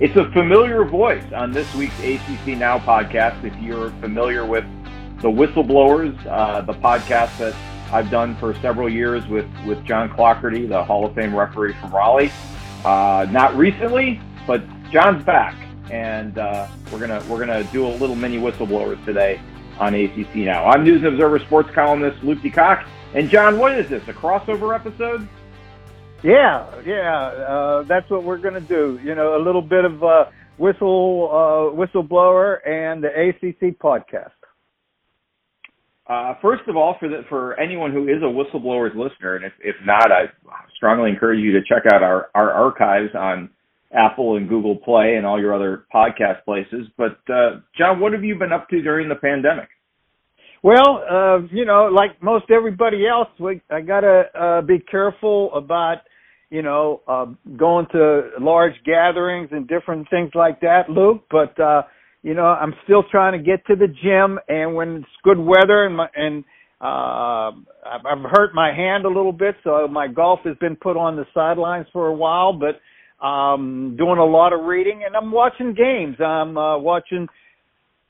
It's a familiar voice on this week's ACC Now podcast. If you're familiar with the Whistleblowers, uh, the podcast that I've done for several years with, with John Clougherty, the Hall of Fame referee from Raleigh. Uh, not recently, but John's back, and uh, we're gonna we're gonna do a little mini Whistleblowers today on ACC Now. I'm News and Observer sports columnist Luke DeCock, and John, what is this? A crossover episode? Yeah, yeah, uh, that's what we're going to do. You know, a little bit of uh, whistle uh, whistleblower and the ACC podcast. Uh, first of all, for the, for anyone who is a whistleblower's listener, and if, if not, I strongly encourage you to check out our, our archives on Apple and Google Play and all your other podcast places. But uh, John, what have you been up to during the pandemic? Well, uh, you know, like most everybody else, we, I gotta uh, be careful about you know, uh, going to large gatherings and different things like that, Luke. But uh, you know, I'm still trying to get to the gym, and when it's good weather and my, and uh, I've, I've hurt my hand a little bit, so my golf has been put on the sidelines for a while. But um, doing a lot of reading, and I'm watching games. I'm uh, watching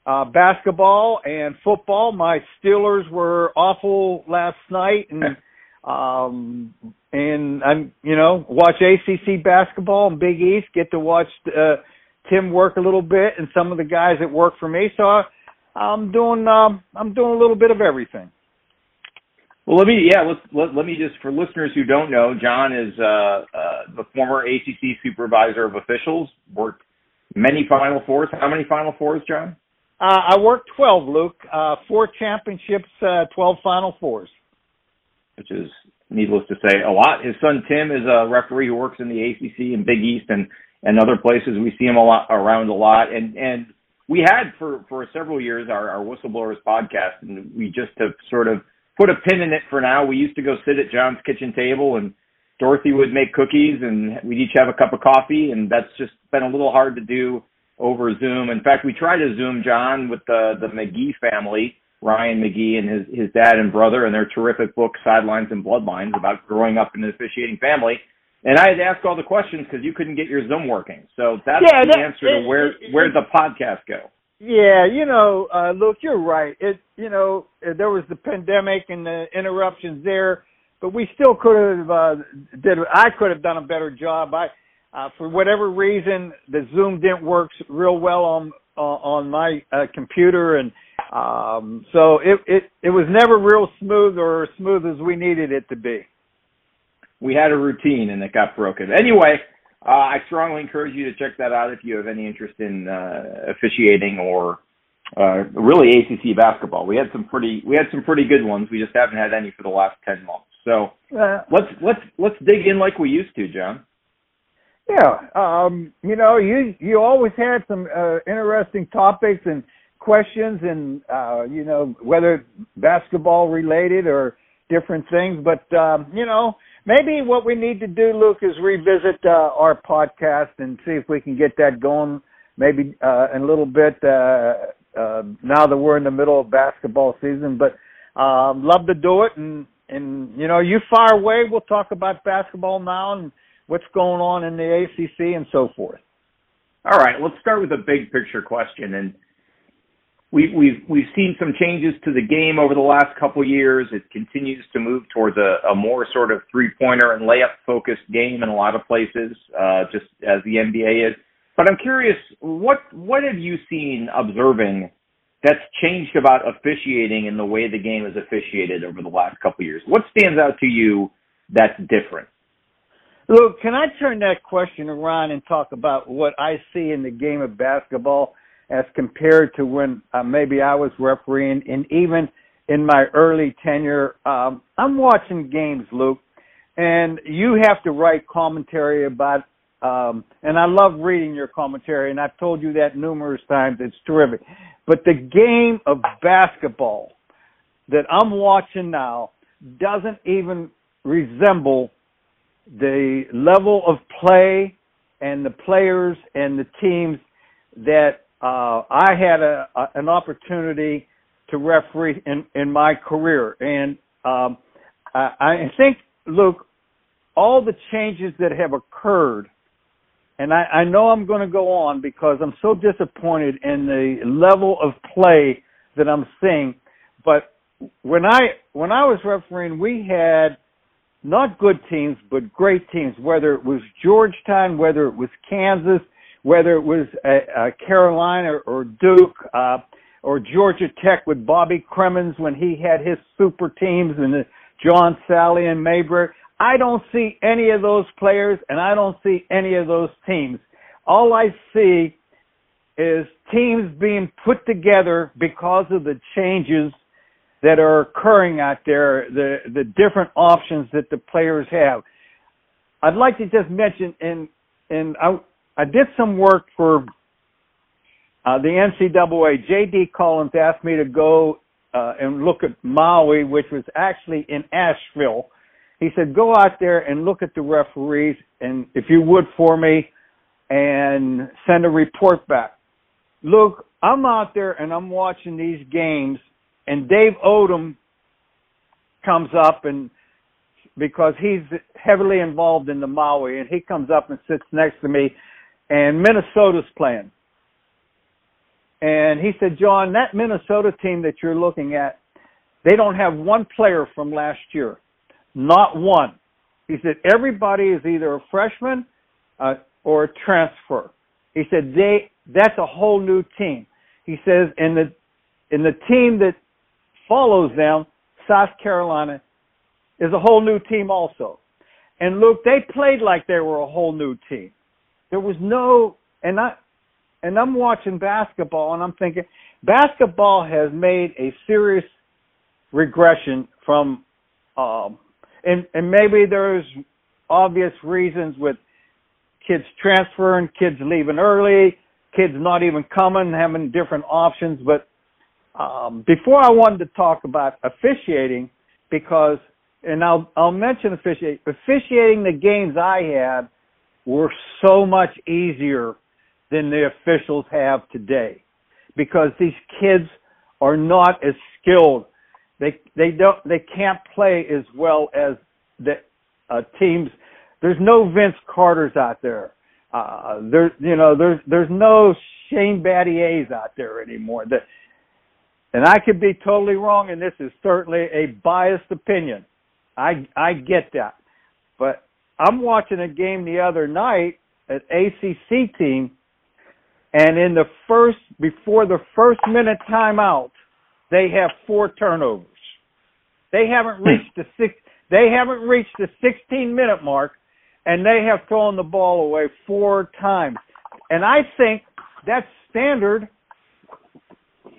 uh, basketball and football. My Steelers were awful last night, and um, and I'm, you know, watch ACC basketball and Big East. Get to watch uh, Tim work a little bit and some of the guys that work for me. So I'm doing, um, I'm doing a little bit of everything. Well, let me, yeah, let's, let, let me just, for listeners who don't know, John is uh, uh, the former ACC supervisor of officials, worked many Final Fours. How many Final Fours, John? Uh, I worked 12, Luke. Uh, four championships, uh, 12 Final Fours. Which is needless to say, a lot. His son Tim is a referee who works in the ACC and Big East and and other places. We see him a lot around a lot, and and we had for for several years our, our whistleblowers podcast, and we just have sort of put a pin in it for now. We used to go sit at John's kitchen table, and Dorothy would make cookies, and we'd each have a cup of coffee, and that's just been a little hard to do over Zoom. In fact, we tried to Zoom John with the the McGee family Ryan McGee and his his dad and brother and their terrific book Sidelines and Bloodlines about growing up in an officiating family. And I had to ask all the questions because you couldn't get your Zoom working. So that's yeah, the that, answer it, to where it, where the podcast go. Yeah, you know, uh, Luke, you're right. It, you know, there was the pandemic and the interruptions there, but we still could have uh, did. I could have done a better job. I, uh, for whatever reason, the Zoom didn't work real well on uh, on my uh, computer, and um, so it, it, it was never real smooth or smooth as we needed it to be. We had a routine and it got broken. Anyway, uh, I strongly encourage you to check that out if you have any interest in uh, officiating or uh, really ACC basketball. We had some pretty we had some pretty good ones. We just haven't had any for the last ten months. So uh, let's let's let's dig in like we used to, John. Yeah, um, you know, you you always had some uh, interesting topics and questions and uh you know whether basketball related or different things but um you know maybe what we need to do luke is revisit uh our podcast and see if we can get that going maybe uh in a little bit uh uh now that we're in the middle of basketball season but um love to do it and and you know you far away we'll talk about basketball now and what's going on in the ACC and so forth. All right let's start with a big picture question and We've seen some changes to the game over the last couple years. It continues to move towards a, more sort of three pointer and layup focused game in a lot of places, uh, just as the NBA is. But I'm curious, what what have you seen observing that's changed about officiating and the way the game is officiated over the last couple years? What stands out to you that's different? Look, can I turn that question around and talk about what I see in the game of basketball? As compared to when uh, maybe I was refereeing, and even in my early tenure, um, I'm watching games, Luke, and you have to write commentary about. Um, and I love reading your commentary, and I've told you that numerous times. It's terrific. But the game of basketball that I'm watching now doesn't even resemble the level of play and the players and the teams that uh, I had a, a, an opportunity to referee in, in my career, and um, I, I think, Luke, all the changes that have occurred and I, I know I'm going to go on because I'm so disappointed in the level of play that I'm seeing. But when I when I was refereeing, we had not good teams, but great teams. Whether it was Georgetown, whether it was Kansas, whether it was Carolina or Duke, uh, or Georgia Tech with Bobby Cremins when he had his super teams and John Salley and Mayberry. I don't see any of those players and I don't see any of those teams. All I see is teams being put together because of the changes that are occurring out there, the the different options that the players have. I'd like to just mention and and I I did some work for uh, the NCAA. J.D. Collins asked me to go uh, and look at Maui, which was actually in Asheville. He said, go out there and look at the referees, and if you would for me, and send a report back. Look, I'm out there and I'm watching these games, and Dave Odom comes up and because he's heavily involved in the Maui, and he comes up and sits next to me, and Minnesota's playing. And he said, John, that Minnesota team that you're looking at, they don't have one player from last year. Not one. He said, everybody is either a freshman uh, or a transfer. He said, they, that's a whole new team. He says, and the, and the team that follows them, South Carolina, is a whole new team also. And look, they played like they were a whole new team. There was no, and I, and I'm watching basketball and I'm thinking basketball has made a serious regression from um and and maybe there's obvious reasons with kids transferring, kids leaving early, kids not even coming, having different options, but um before I wanted to talk about officiating because and I'll I'll mention officiating officiating the games I had were so much easier than the officials have today because these kids are not as skilled. They they don't they can't play as well as the uh, teams. There's no Vince Carter's out there. Uh, there's you know there's there's no Shane Battiers out there anymore. That and I could be totally wrong, and this is certainly a biased opinion. I I get that, but I'm watching a game the other night, an ACC team and in the first, before the first minute timeout, they have four turnovers. They haven't hmm. reached the six, they haven't reached the 16 minute mark and they have thrown the ball away four times. And I think that's standard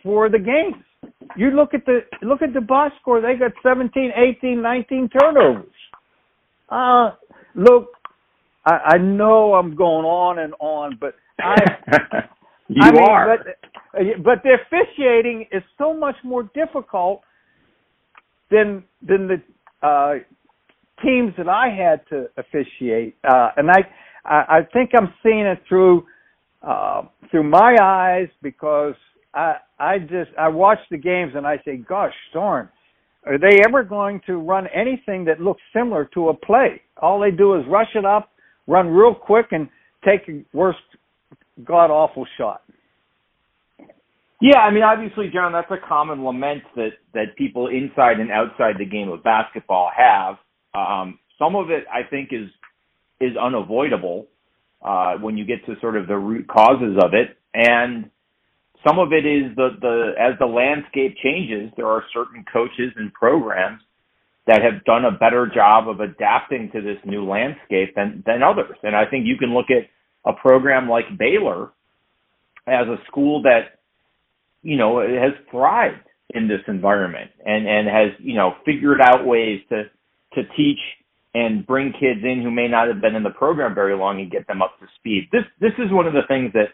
for the games. You look at the look at the box score, they got 17, 18, 19 turnovers. Uh look, I, I know I'm going on and on, but I, you I mean, are. But, but the officiating is so much more difficult than than the uh, teams that I had to officiate, uh, and I, I I think I'm seeing it through uh, through my eyes because I I just I watch the games and I say, gosh darn, are they ever going to run anything that looks similar to a play? All they do is rush it up, run real quick, and take a worst god awful shot. Yeah, I mean, obviously, John, that's a common lament that that people inside and outside the game of basketball have. Um, some of it, I think, is is unavoidable uh, when you get to sort of the root causes of it, and some of it is the the as the landscape changes, there are certain coaches and programs that have done a better job of adapting to this new landscape than than others. And I think you can look at a program like Baylor as a school that, you know, has thrived in this environment and, and has, you know, figured out ways to, to teach and bring kids in who may not have been in the program very long and get them up to speed. This, this is one of the things that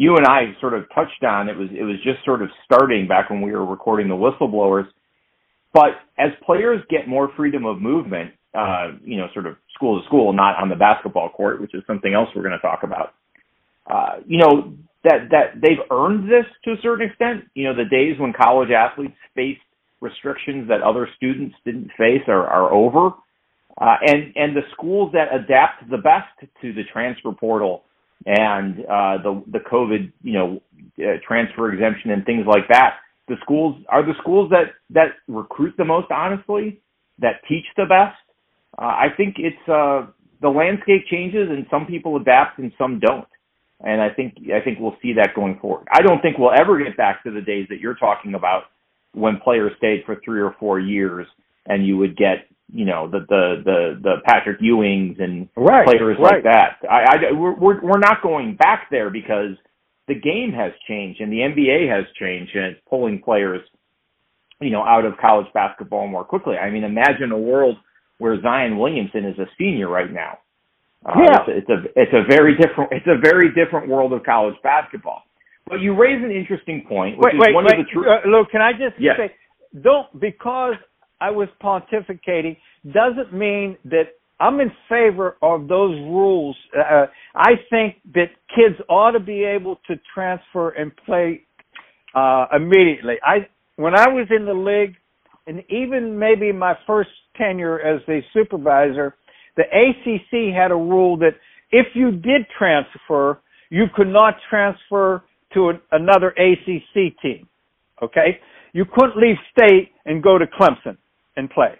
you and I sort of touched on. It was, it was just sort of starting back when we were recording the whistleblowers. But as players get more freedom of movement, uh, you know, sort of school to school, not on the basketball court, which is something else we're going to talk about. Uh, you know, that, that they've earned this to a certain extent. You know, the days when college athletes faced restrictions that other students didn't face are, are over. Uh, and, and the schools that adapt the best to the transfer portal and uh, the the COVID, you know, uh, transfer exemption and things like that. The schools are the schools that that recruit the most, honestly, that teach the best. Uh, I think it's uh, the landscape changes, and some people adapt and some don't. And I think I think we'll see that going forward. I don't think we'll ever get back to the days that you're talking about when players stayed for three or four years and you would get you know the the the, the Patrick Ewings and right, players right. like that. I, I we're we're not going back there because the game has changed and the NBA has changed and it's pulling players you know out of college basketball more quickly. I mean, imagine a world where Zion Williamson is a senior right now. Uh, yeah, it's, it's a it's a very different it's a very different world of college basketball. But you raise an interesting point, which wait, is wait, one wait. of the. Uh, look, can I just yes. say, don't because I was pontificating doesn't mean that I'm in favor of those rules. Uh, I think that kids ought to be able to transfer and play uh, immediately. I when I was in the league, and even maybe my first tenure as a supervisor, the ACC had a rule that if you did transfer, you could not transfer to an, another ACC team. Okay, you couldn't leave state and go to Clemson and play.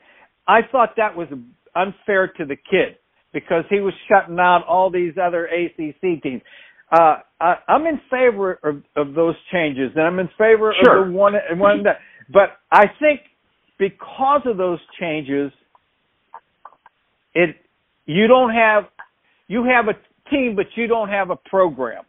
I thought that was unfair to the kid because he was shutting out all these other ACC teams. Uh, I, I'm in favor of, of those changes, and I'm in favor sure. of the one and one. That, but I think because of those changes, it you don't have you have a team, but you don't have a program.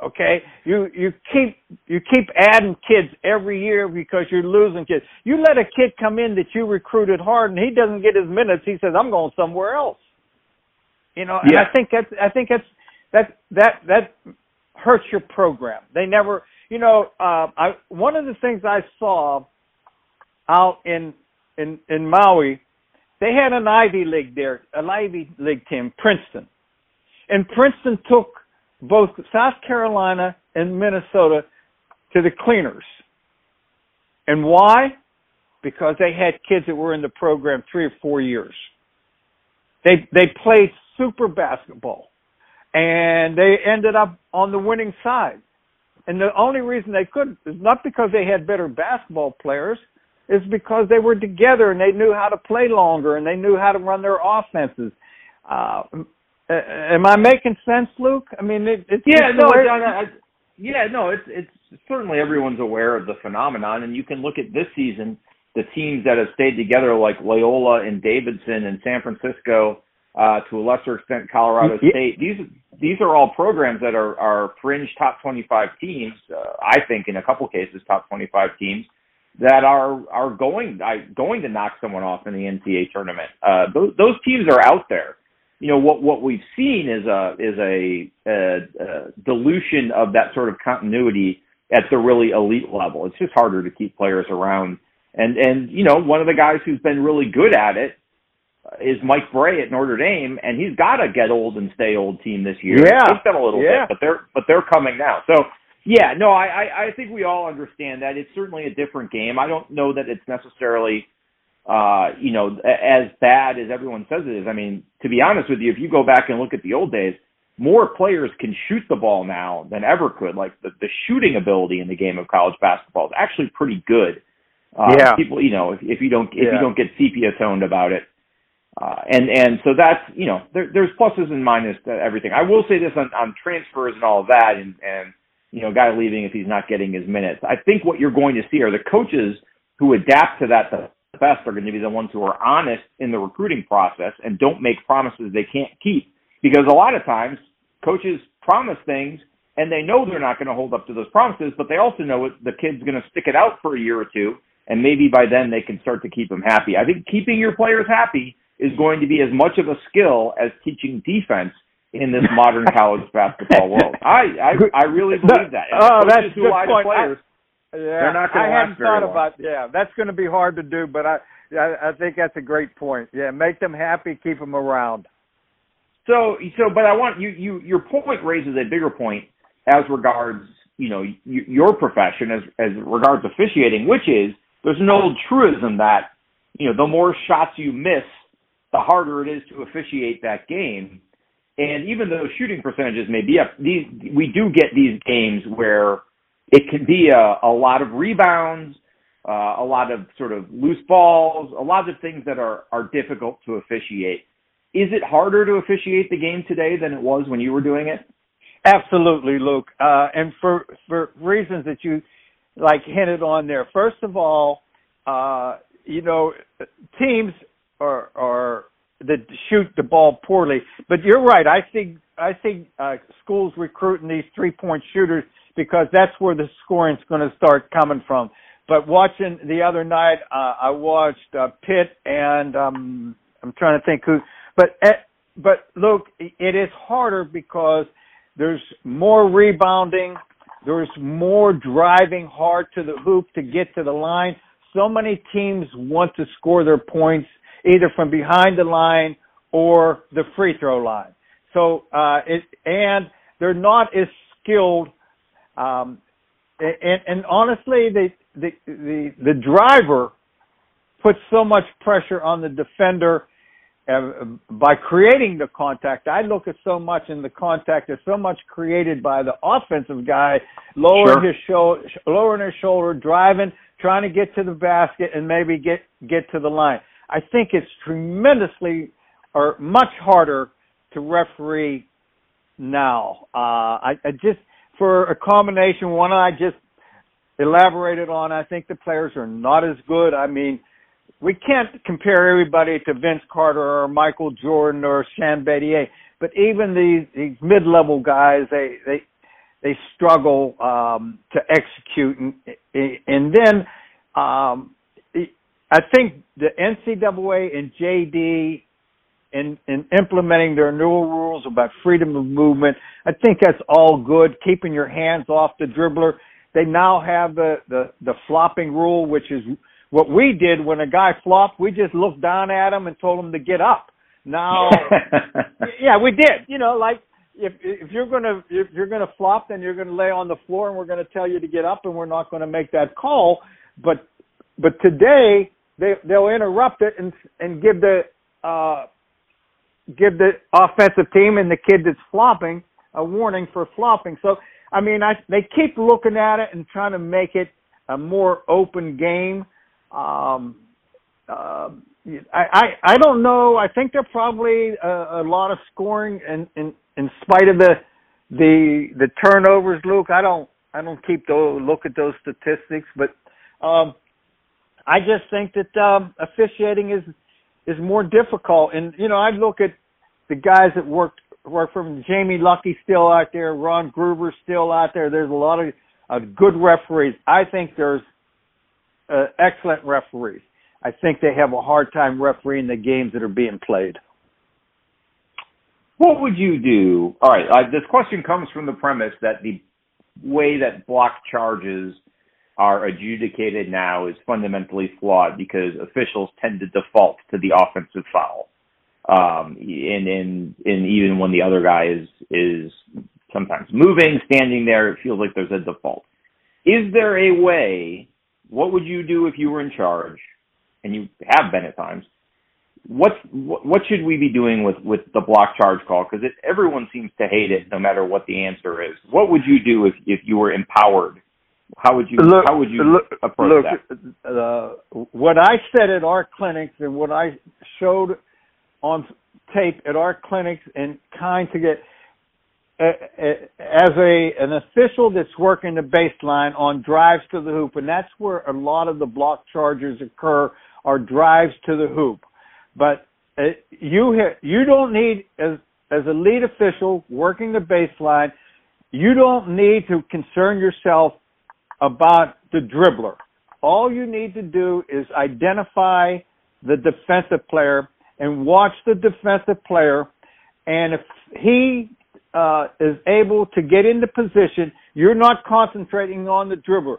Okay, you you keep you keep adding kids every year because you're losing kids. You let a kid come in that you recruited hard, and he doesn't get his minutes. He says, "I'm going somewhere else." You know, and I think that's I think that's that that that hurts your program. They never, you know, uh, I one of the things I saw out in in in Maui, they had an Ivy League there, an Ivy League team, Princeton, and Princeton took both South Carolina and Minnesota to the cleaners. And why? Because they had kids that were in the program three or four years. They they played super basketball, and they ended up on the winning side. And the only reason they could is not because they had better basketball players, is because they were together and they knew how to play longer and they knew how to run their offenses. Uh, uh, am I making sense, Luke? I mean, it, it's Yeah, no, way- John, I, yeah, no, it's it's certainly everyone's aware of the phenomenon, and you can look at this season, the teams that have stayed together, like Loyola and Davidson and San Francisco, uh, to a lesser extent Colorado Yeah. State. These these are all programs that are are fringe top twenty five teams. Uh, I think in a couple cases top twenty five teams that are are going I, going to knock someone off in the NCAA tournament. Uh, those those teams are out there you know what what we've seen is a is a, a, a dilution of that sort of continuity at the really elite level. It's just harder to keep players around. And and you know one of the guys who's been really good at it is Mike Brey at Notre Dame, and he's got a get old and stay old team this year. Yeah. It took them a little Yeah. bit, but they're but they're coming now. So yeah, no, I, I I think we all understand that it's certainly a different game. I don't know that it's necessarily uh, you know, as bad as everyone says it is. I mean, to be honest with you, if you go back and look at the old days, more players can shoot the ball now than ever could. Like the, the shooting ability in the game of college basketball is actually pretty good. Uh, Yeah. People, you know, if, if you don't if Yeah. you don't get sepia toned about it, uh, and and so that's you know there, there's pluses and minuses to everything. I will say this on, on transfers and all of that, and and you know, guy leaving if he's not getting his minutes. I think what you're going to see are the coaches who adapt to that the best are going to be the ones who are honest in the recruiting process and don't make promises they can't keep. Because a lot of times coaches promise things and they know they're not going to hold up to those promises, but they also know the kid's going to stick it out for a year or two, and maybe by then they can start to keep them happy. I think keeping your players happy is going to be as much of a skill as teaching defense in this modern college basketball world. I I, I really believe that. And Oh, that's who good point. Players, Yeah, They're not gonna I last hadn't very thought long. about. Yeah, that's going to be hard to do, but I, I, I think that's a great point. Yeah, make them happy, keep them around. So, so, but I want you, you, your point raises a bigger point as regards, you know, your profession as, as regards officiating, which is there's an old truism that, you know, the more shots you miss, the harder it is to officiate that game. And even though shooting percentages may be up, these we do get these games where it can be a, a lot of rebounds, uh, a lot of sort of loose balls, a lot of things that are are difficult to officiate. Is it harder to officiate the game today than it was when you were doing it? Absolutely, Luke. Uh, and for for reasons that you like hinted on there. First of all, uh, you know, teams are are that shoot the ball poorly. But you're right. I think I think uh, schools recruiting these three point shooters because that's where the scoring's going to start coming from. But watching the other night, uh, I watched uh, Pitt and um, I'm trying to think who. But uh, but look, it is harder because there's more rebounding. There's more driving hard to the hoop to get to the line. So many teams want to score their points either from behind the line or the free throw line. So uh, it and they're not as skilled. Um, and, and honestly, the, the the the driver puts so much pressure on the defender uh, by creating the contact. I look at so much in the contact is so much created by the offensive guy lowering sure. his shoulder, lowering his shoulder, driving, trying to get to the basket, and maybe get get to the line. I think it's tremendously or much harder to referee now. Uh, I, I just for a combination one I just elaborated on. I think the players are not as good. I mean, we can't compare everybody to Vince Carter or Michael Jordan or Shane Battier, but even these, these mid-level guys, they they they struggle um, to execute, and and then um, I think the NCAA and JD in, in implementing their new rules about freedom of movement, I think that's all good. Keeping your hands off the dribbler. They now have the, the, the flopping rule, which is what we did when a guy flopped. We just looked down at him and told him to get up. Now, yeah, we did. You know, like if if you're gonna if you're gonna flop, then you're gonna lay on the floor, and we're gonna tell you to get up, and we're not gonna make that call. But but today they they'll interrupt it and and give the uh, give the offensive team and the kid that's flopping a warning for flopping. So I mean, I they keep looking at it and trying to make it a more open game. Um, uh, I, I I don't know. I think they're probably a, a lot of scoring, in, in in spite of the the the turnovers. Luke, I don't I don't keep those look at those statistics, but um, I just think that um, officiating is is more difficult. And you know, I look at the guys that worked work from Jamie Luckie still out there, Ron Groover still out there. There's a lot of uh, good referees. I think there's uh, excellent referees. I think they have a hard time refereeing the games that are being played. What would you do? All right, uh, this question comes from the premise that the way that block charges are adjudicated now is fundamentally flawed because officials tend to default to the offensive foul. Um, and, and, and even when the other guy is, is sometimes moving, standing there, it feels like there's a default. Is there a way, what would you do if you were in charge, and you have been at times, what, what should we be doing with, with the block charge call? Because everyone seems to hate it no matter what the answer is. What would you do if, if you were empowered how would you look, how would you look, approach look, that? Uh, what I said at our clinics and what I showed on tape at our clinics and kind to get uh, uh, as a an official that's working the baseline on drives to the hoop, and that's where a lot of the block charges occur are drives to the hoop. But uh, you ha- you don't need as as a lead official working the baseline, you don't need to concern yourself about the dribbler. All you need to do is identify the defensive player and watch the defensive player. And if he uh, is able to get into position, you're not concentrating on the dribbler.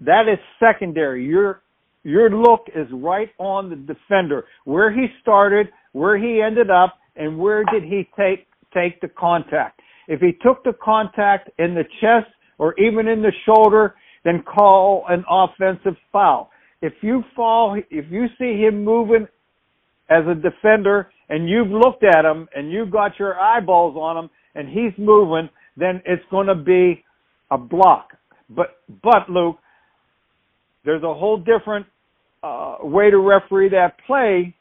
That is secondary. Your your look is right on the defender, where he started, where he ended up, and where did he take take the contact. If he took the contact in the chest or even in the shoulder, then call an offensive foul. If you fall, if you see him moving as a defender and you've looked at him and you've got your eyeballs on him and he's moving, then it's going to be a block. But but Luke, there's a whole different uh, way to referee that play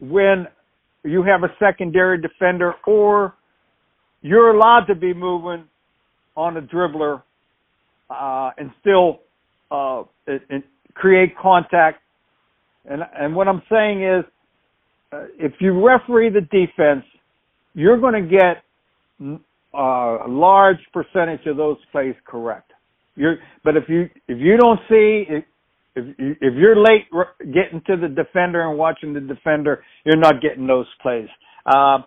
when you have a secondary defender or you're allowed to be moving on a dribbler uh, and still uh, it create contact. And and what I'm saying is, uh, if you referee the defense, you're going to get uh, a large percentage of those plays correct. You're, but if you if you don't see if if you're late getting to the defender and watching the defender, you're not getting those plays. Uh,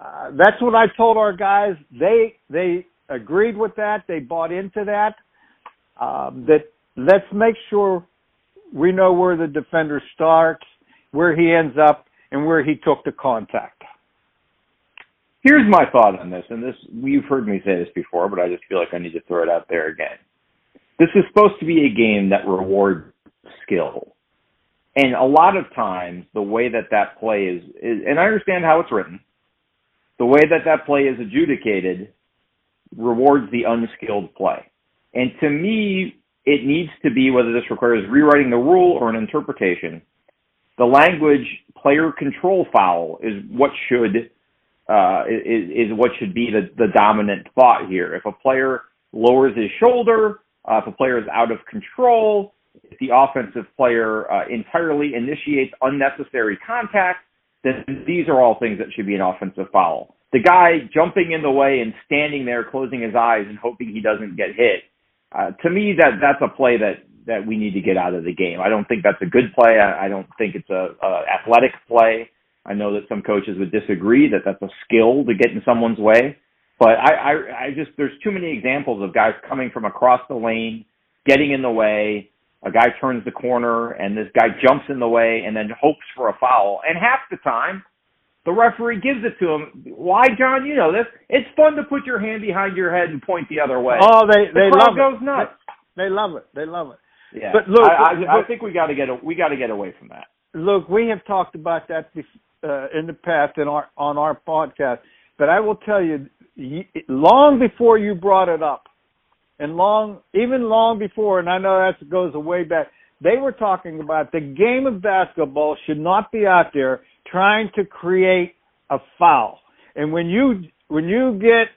uh, that's what I told our guys. They they agreed with that. They bought into that. Um, that let's make sure we know where the defender starts, where he ends up, and where he took the contact. Here's my thought on this, and this you've heard me say this before, but I just feel like I need to throw it out there again. This is supposed to be a game that rewards skill, and a lot of times the way that that play is, is and I understand how it's written, the way that that play is adjudicated rewards the unskilled play. And to me, it needs to be whether this requires rewriting the rule or an interpretation. The language player control foul is what should uh, is, is what should be the, the dominant thought here. If a player lowers his shoulder, uh, if a player is out of control, if the offensive player uh, entirely initiates unnecessary contact, then these are all things that should be an offensive foul. The guy jumping in the way and standing there closing his eyes and hoping he doesn't get hit uh, to me, that that's a play that that we need to get out of the game. I don't think that's a good play. I, I don't think it's a, a athletic play. I know that some coaches would disagree that that's a skill to get in someone's way, but I, I, I just there's too many examples of guys coming from across the lane, getting in the way. A guy turns the corner and this guy jumps in the way and then hopes for a foul. And half the time, the referee gives it to him. Why, John? You know this. It's fun to put your hand behind your head and point the other way. Oh, they they the love goes it. nuts. They, they love it. They love it. Yeah, but look, I, I, I think we got to get we got to get away from that. Look, we have talked about that uh, in the past in our on our podcast, but I will tell you, long before you brought it up, and long even long before, and I know that goes way back. They were talking about the game of basketball should not be out there trying to create a foul. And when you when you get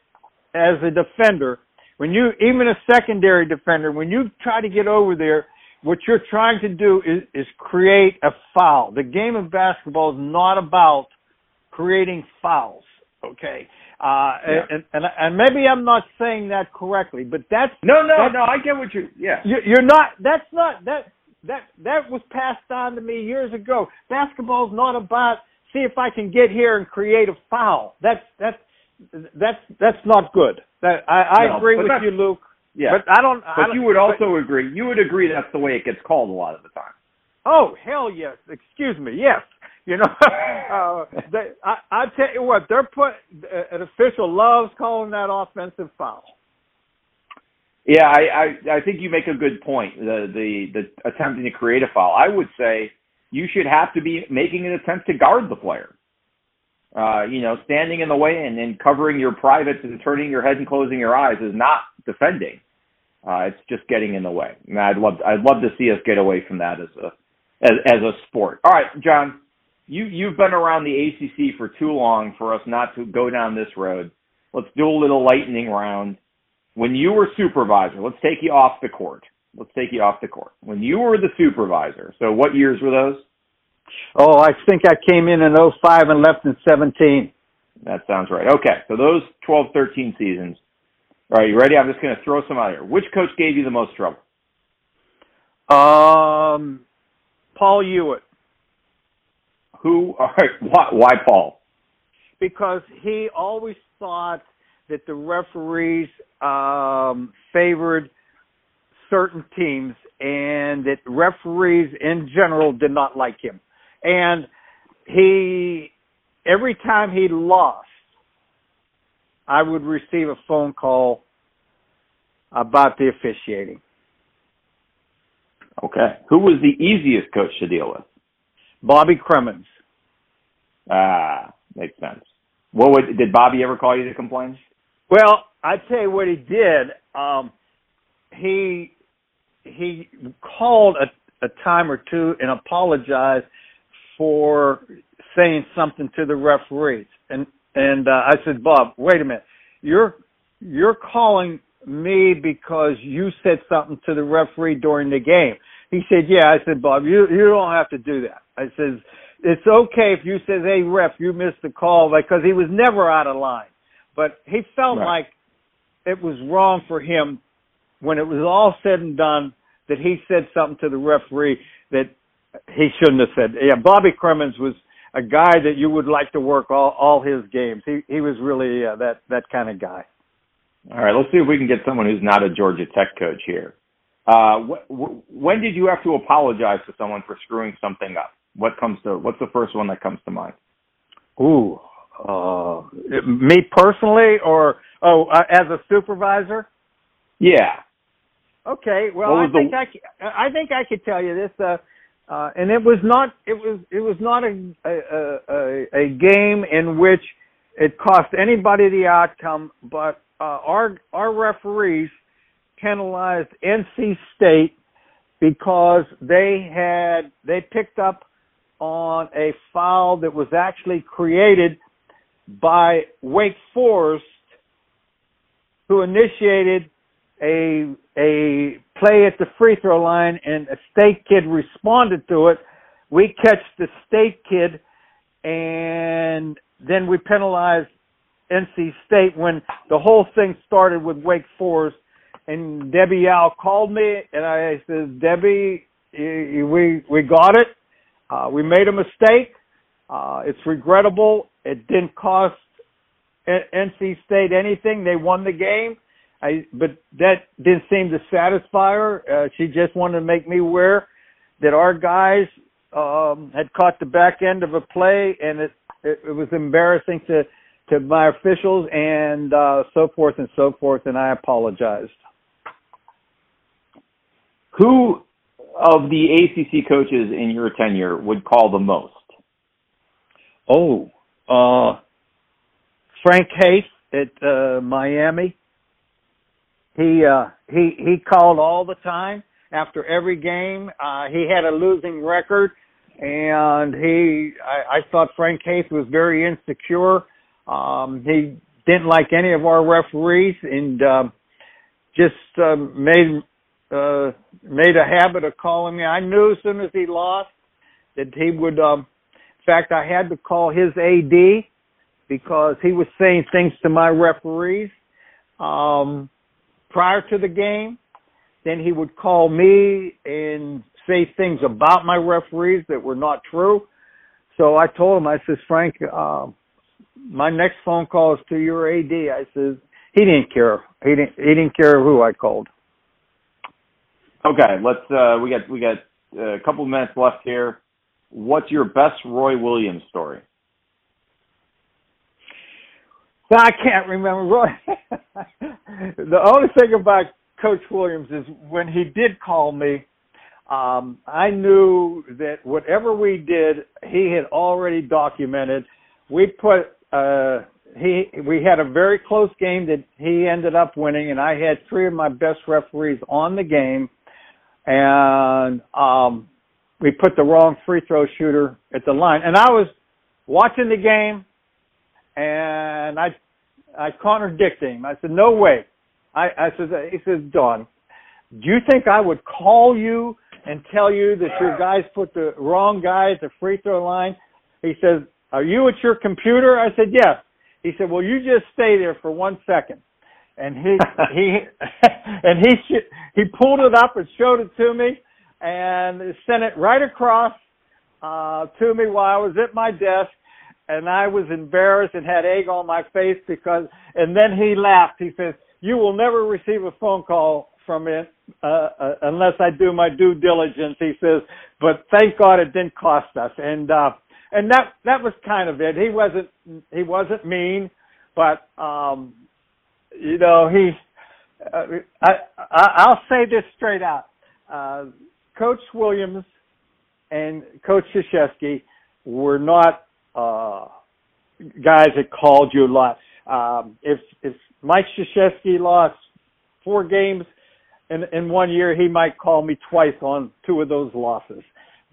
as a defender, when you even a secondary defender, when you try to get over there, what you're trying to do is, is create a foul. The game of basketball is not about creating fouls. Okay. Uh, yeah. and, and, and maybe I'm not saying that correctly, but that's no, no, that's, no. I get what you. Yeah. You you're not. That's not that that that was passed on to me years ago. Basketball is not about see if I can get here and create a foul. That's that's that's that's not good. That I, I no, agree with you, Luke. Yeah, but I don't. But I don't, you would also but, agree. You would agree that's the way it gets called a lot of the time. Oh hell yes! Excuse me. Yes. You know, uh, they, I, I tell you what, they're put. An official loves calling that offensive foul. Yeah, I, I I think you make a good point. The the the attempting to create a foul. I would say you should have to be making an attempt to guard the player. Uh, you know, standing in the way and, and covering your privates and turning your head and closing your eyes is not defending. Uh, it's just getting in the way. And I'd love I'd love to see us get away from that as a as, as a sport. All right, John, you you've been around the ACC for too long for us not to go down this road. Let's do a little lightning round. When you were supervisor, let's take you off the court. Let's take you off the court. When you were the supervisor, so what years were those? Oh, I think I came in in 05 and left in 17. That sounds right. Okay, so those 12, 13 seasons. All right, you ready? I'm just going to throw some out here. Which coach gave you the most trouble? Um, Paul Hewitt. Who? All right, why, why Paul? Because he always thought that the referees um, favored – certain teams and that referees in general did not like him. And he, every time he lost, I would receive a phone call about the officiating. Okay. Who was the easiest coach to deal with? Bobby Cremins. Ah, makes sense. What would did Bobby ever call you to complain? Well, I tell you what he did. Um, he he called a, a time or two and apologized for saying something to the referees. And and uh, I said, Bob, wait a minute. You're you're calling me because you said something to the referee during the game. He said, Yeah. I said, Bob, you you don't have to do that. I says, It's okay if you says, Hey ref, you missed the call because he was never out of line. But he felt Right. like it was wrong for him when it was all said and done that he said something to the referee that he shouldn't have said. Yeah, Bobby Cremins was a guy that you would like to work all all his games. He he was really uh, that that kind of guy. All right, let's see if we can get someone who's not a Georgia Tech coach here. Uh, wh- wh- when did you have to apologize to someone for screwing something up? What comes to what's the first one that comes to mind? Ooh, uh, me personally, or oh, uh, as a supervisor. Yeah. Okay, well, I the- think I, c- I think I could tell you this, uh, uh, and it was not it was it was not a a, a a game in which it cost anybody the outcome, but uh, our our referees penalized NC State because they had they picked up on a foul that was actually created by Wake Forest, who initiated a a play at the free throw line and a state kid responded to it. We catch the state kid and then we penalized NC State when the whole thing started with Wake Forest and Debbie Yow called me and I said, Debbie, we we got it. Uh, we made a mistake. Uh, it's regrettable. It didn't cost NC State anything. They won the game. I, but that didn't seem to satisfy her. Uh, she just wanted to make me aware that our guys um, had caught the back end of a play, and it it, it was embarrassing to to my officials and uh, so forth and so forth. And I apologized. Who of the ACC coaches in your tenure would call the most? Oh, uh, Frank Haith at uh, Miami. He uh, he he called all the time after every game. Uh, he had a losing record, and he I, I thought Frank Haith was very insecure. Um, he didn't like any of our referees, and um, just um, made uh, made a habit of calling me. I knew as soon as he lost that he would. Um, fact, I had to call his AD because he was saying things to my referees um, prior to the game. Then he would call me and say things about my referees that were not true. So I told him, I says, Frank, uh, my next phone call is to your AD. I says, he didn't care. He didn't. He didn't care who I called. Okay, let's. Uh, we got we got a couple minutes left here. What's your best Roy Williams story? I can't remember. Roy. the only thing about Coach Williams is when he did call me, um, I knew that whatever we did, he had already documented. We put uh, he we had a very close game that he ended up winning, and I had three of my best referees on the game, and um, we put the wrong free throw shooter at the line, and I was watching the game and I I contradicted him. I said, "No way." I, I said, "He says, Don, do you think I would call you and tell you that your guys put the wrong guy at the free throw line?" He says, "Are you at your computer?" I said, "Yes." He said, "Well, you just stay there for one second. And he he and he he pulled it up and showed it to me and sent it right across uh to me while I was at my desk and I was embarrassed and had egg on my face because, and then he laughed. He says, "You will never receive a phone call from it uh, uh, unless I do my due diligence." He says, "But thank God it didn't cost us." And uh, and that that was kind of it. He wasn't he wasn't mean, but um, you know he. Uh, I, I I'll say this straight out. Uh, Coach Williams and Coach Krzyzewski were not uh, guys that called you a lot. Um, if if Mike Krzyzewski lost four games in in one year, he might call me twice on two of those losses.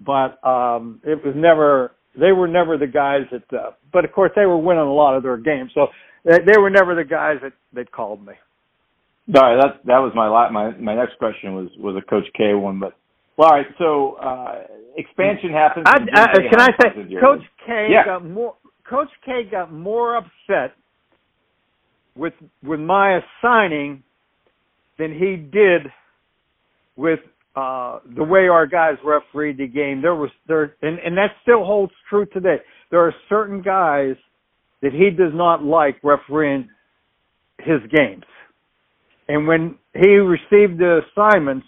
But um, it was never they were never the guys that. Uh, but of course, they were winning a lot of their games, so they, they were never the guys that that called me. No, that that was my la- my my next question was was a Coach K one, but well, all right. So uh, expansion happens. I, I, can I say Coach K yeah. got more? Coach K got more upset with with my assigning than he did with uh the way our guys refereed the game. There was there and, and that still holds true today. There are certain guys that he does not like refereeing his games. And when he received the assignments,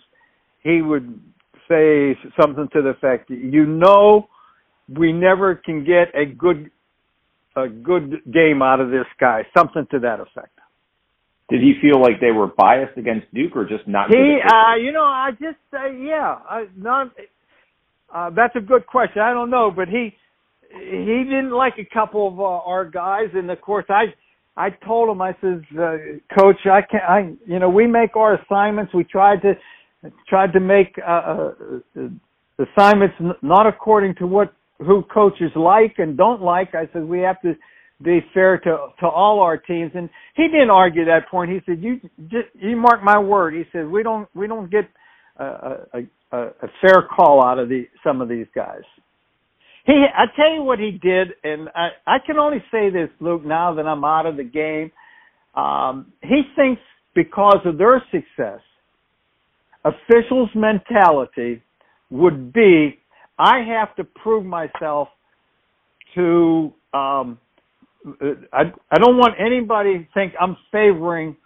he would say something to the effect, "You know, we never can get a good a good game out of this guy." Something to that effect. Did he feel like they were biased against Duke, or just not? He, uh, you know, I just uh, yeah, I, not. Uh, that's a good question. I don't know, but he he didn't like a couple of uh, our guys, and of course I I told him I says, uh, Coach, I can't. I you know we make our assignments. We tried to tried to make uh, uh, uh assignments not according to what who coaches like and don't like. I said we have to be fair to to all our teams, and he didn't argue that point. He said, "You just you mark my word." He said, "We don't we don't get a, a, a, a fair call out of the some of these guys." He, I tell you what he did, and I, I can only say this, Luke, now that I'm out of the game. Um, he thinks because of their success, officials' mentality would be, I have to prove myself to, um, I, I don't want anybody to think I'm favoring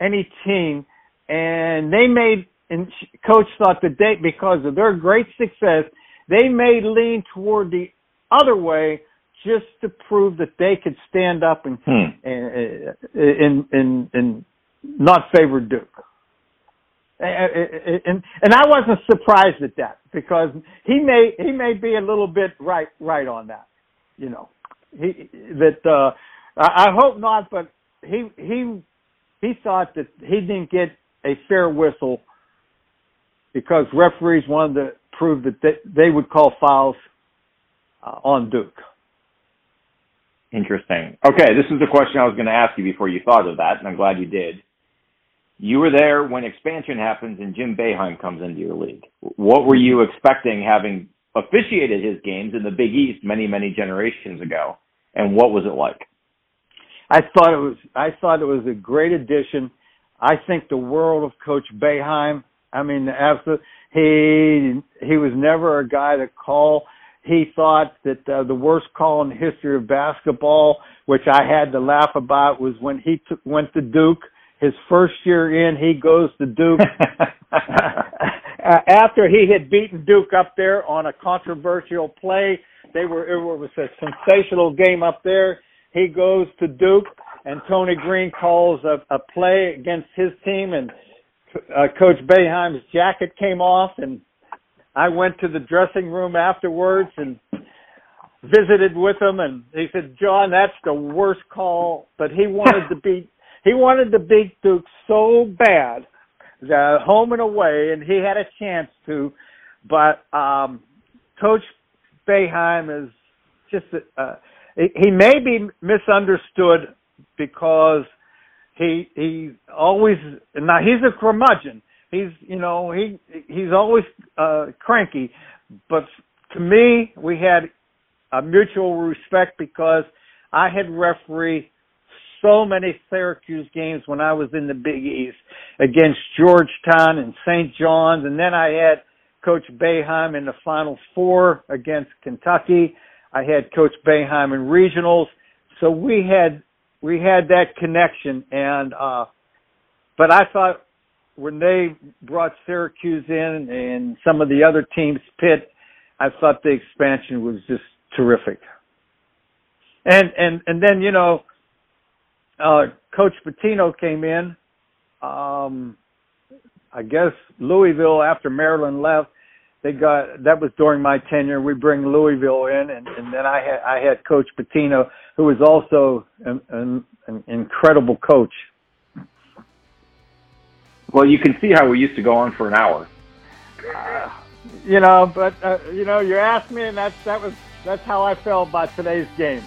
any team. And they made, and coach thought that they, because of their great success, they may lean toward the other way just to prove that they could stand up and hmm. and, and and and not favor Duke. And and I wasn't surprised at that because he may he may be a little bit right right on that, you know. He that uh I hope not, but he he he thought that he didn't get a fair whistle because referees wanted to prove that they, they would call fouls uh, on Duke. Interesting. Okay, this is the question I was going to ask you before you thought of that, and I'm glad you did. You were there when expansion happens and Jim Boeheim comes into your league. What were you expecting having officiated his games in the Big East many, many generations ago? And what was it like? I thought it was I thought it was a great addition. I think the world of Coach Boeheim. I mean, absolutely he he was never a guy to call. He thought that uh, the worst call in the history of basketball, which I had to laugh about, was when he took, went to Duke. His first year in, he goes to Duke after he had beaten Duke up there on a controversial play. They were it was a sensational game up there. He goes to Duke, and Tony Green calls a, a play against his team, and uh, Coach Boeheim's jacket came off, and I went to the dressing room afterwards and visited with him, and he said, "John, that's the worst call." But he wanted to beat he wanted to beat Duke so bad, the home and away, and he had a chance to, but um, Coach Boeheim is just uh, he may be misunderstood because he he always now he's a curmudgeon. He's you know he he's always uh cranky, but to me we had a mutual respect because I had refereed so many Syracuse games when I was in the Big East against Georgetown and St. John's, and then I had Coach Boeheim in the Final Four against Kentucky. I had Coach Boeheim in regionals, so we had we had that connection and uh but I thought when they brought Syracuse in and some of the other teams Pitt, I thought the expansion was just terrific. And and and then, you know, uh Coach Pitino came in. Um I guess Louisville after Maryland left they got that was during my tenure. We bring Louisville in, and, and then I had I had Coach Pitino, who was also an, an, an incredible coach. Well, you can see how we used to go on for an hour. Uh, you know, but uh, you know, you asked me, and that's that was that's how I felt about today's game.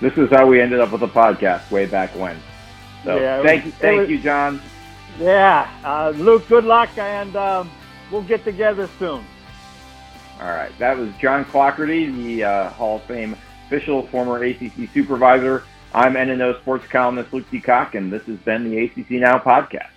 This is how we ended up with a podcast way back when. So yeah, thank was, thank was, you, John. Yeah, uh, Luke. Good luck, and um, we'll get together soon. All right, that was John Clougherty, the uh, Hall of Fame official, former ACC supervisor. I'm N&O sports columnist Luke DeCock, and this has been the ACC Now podcast.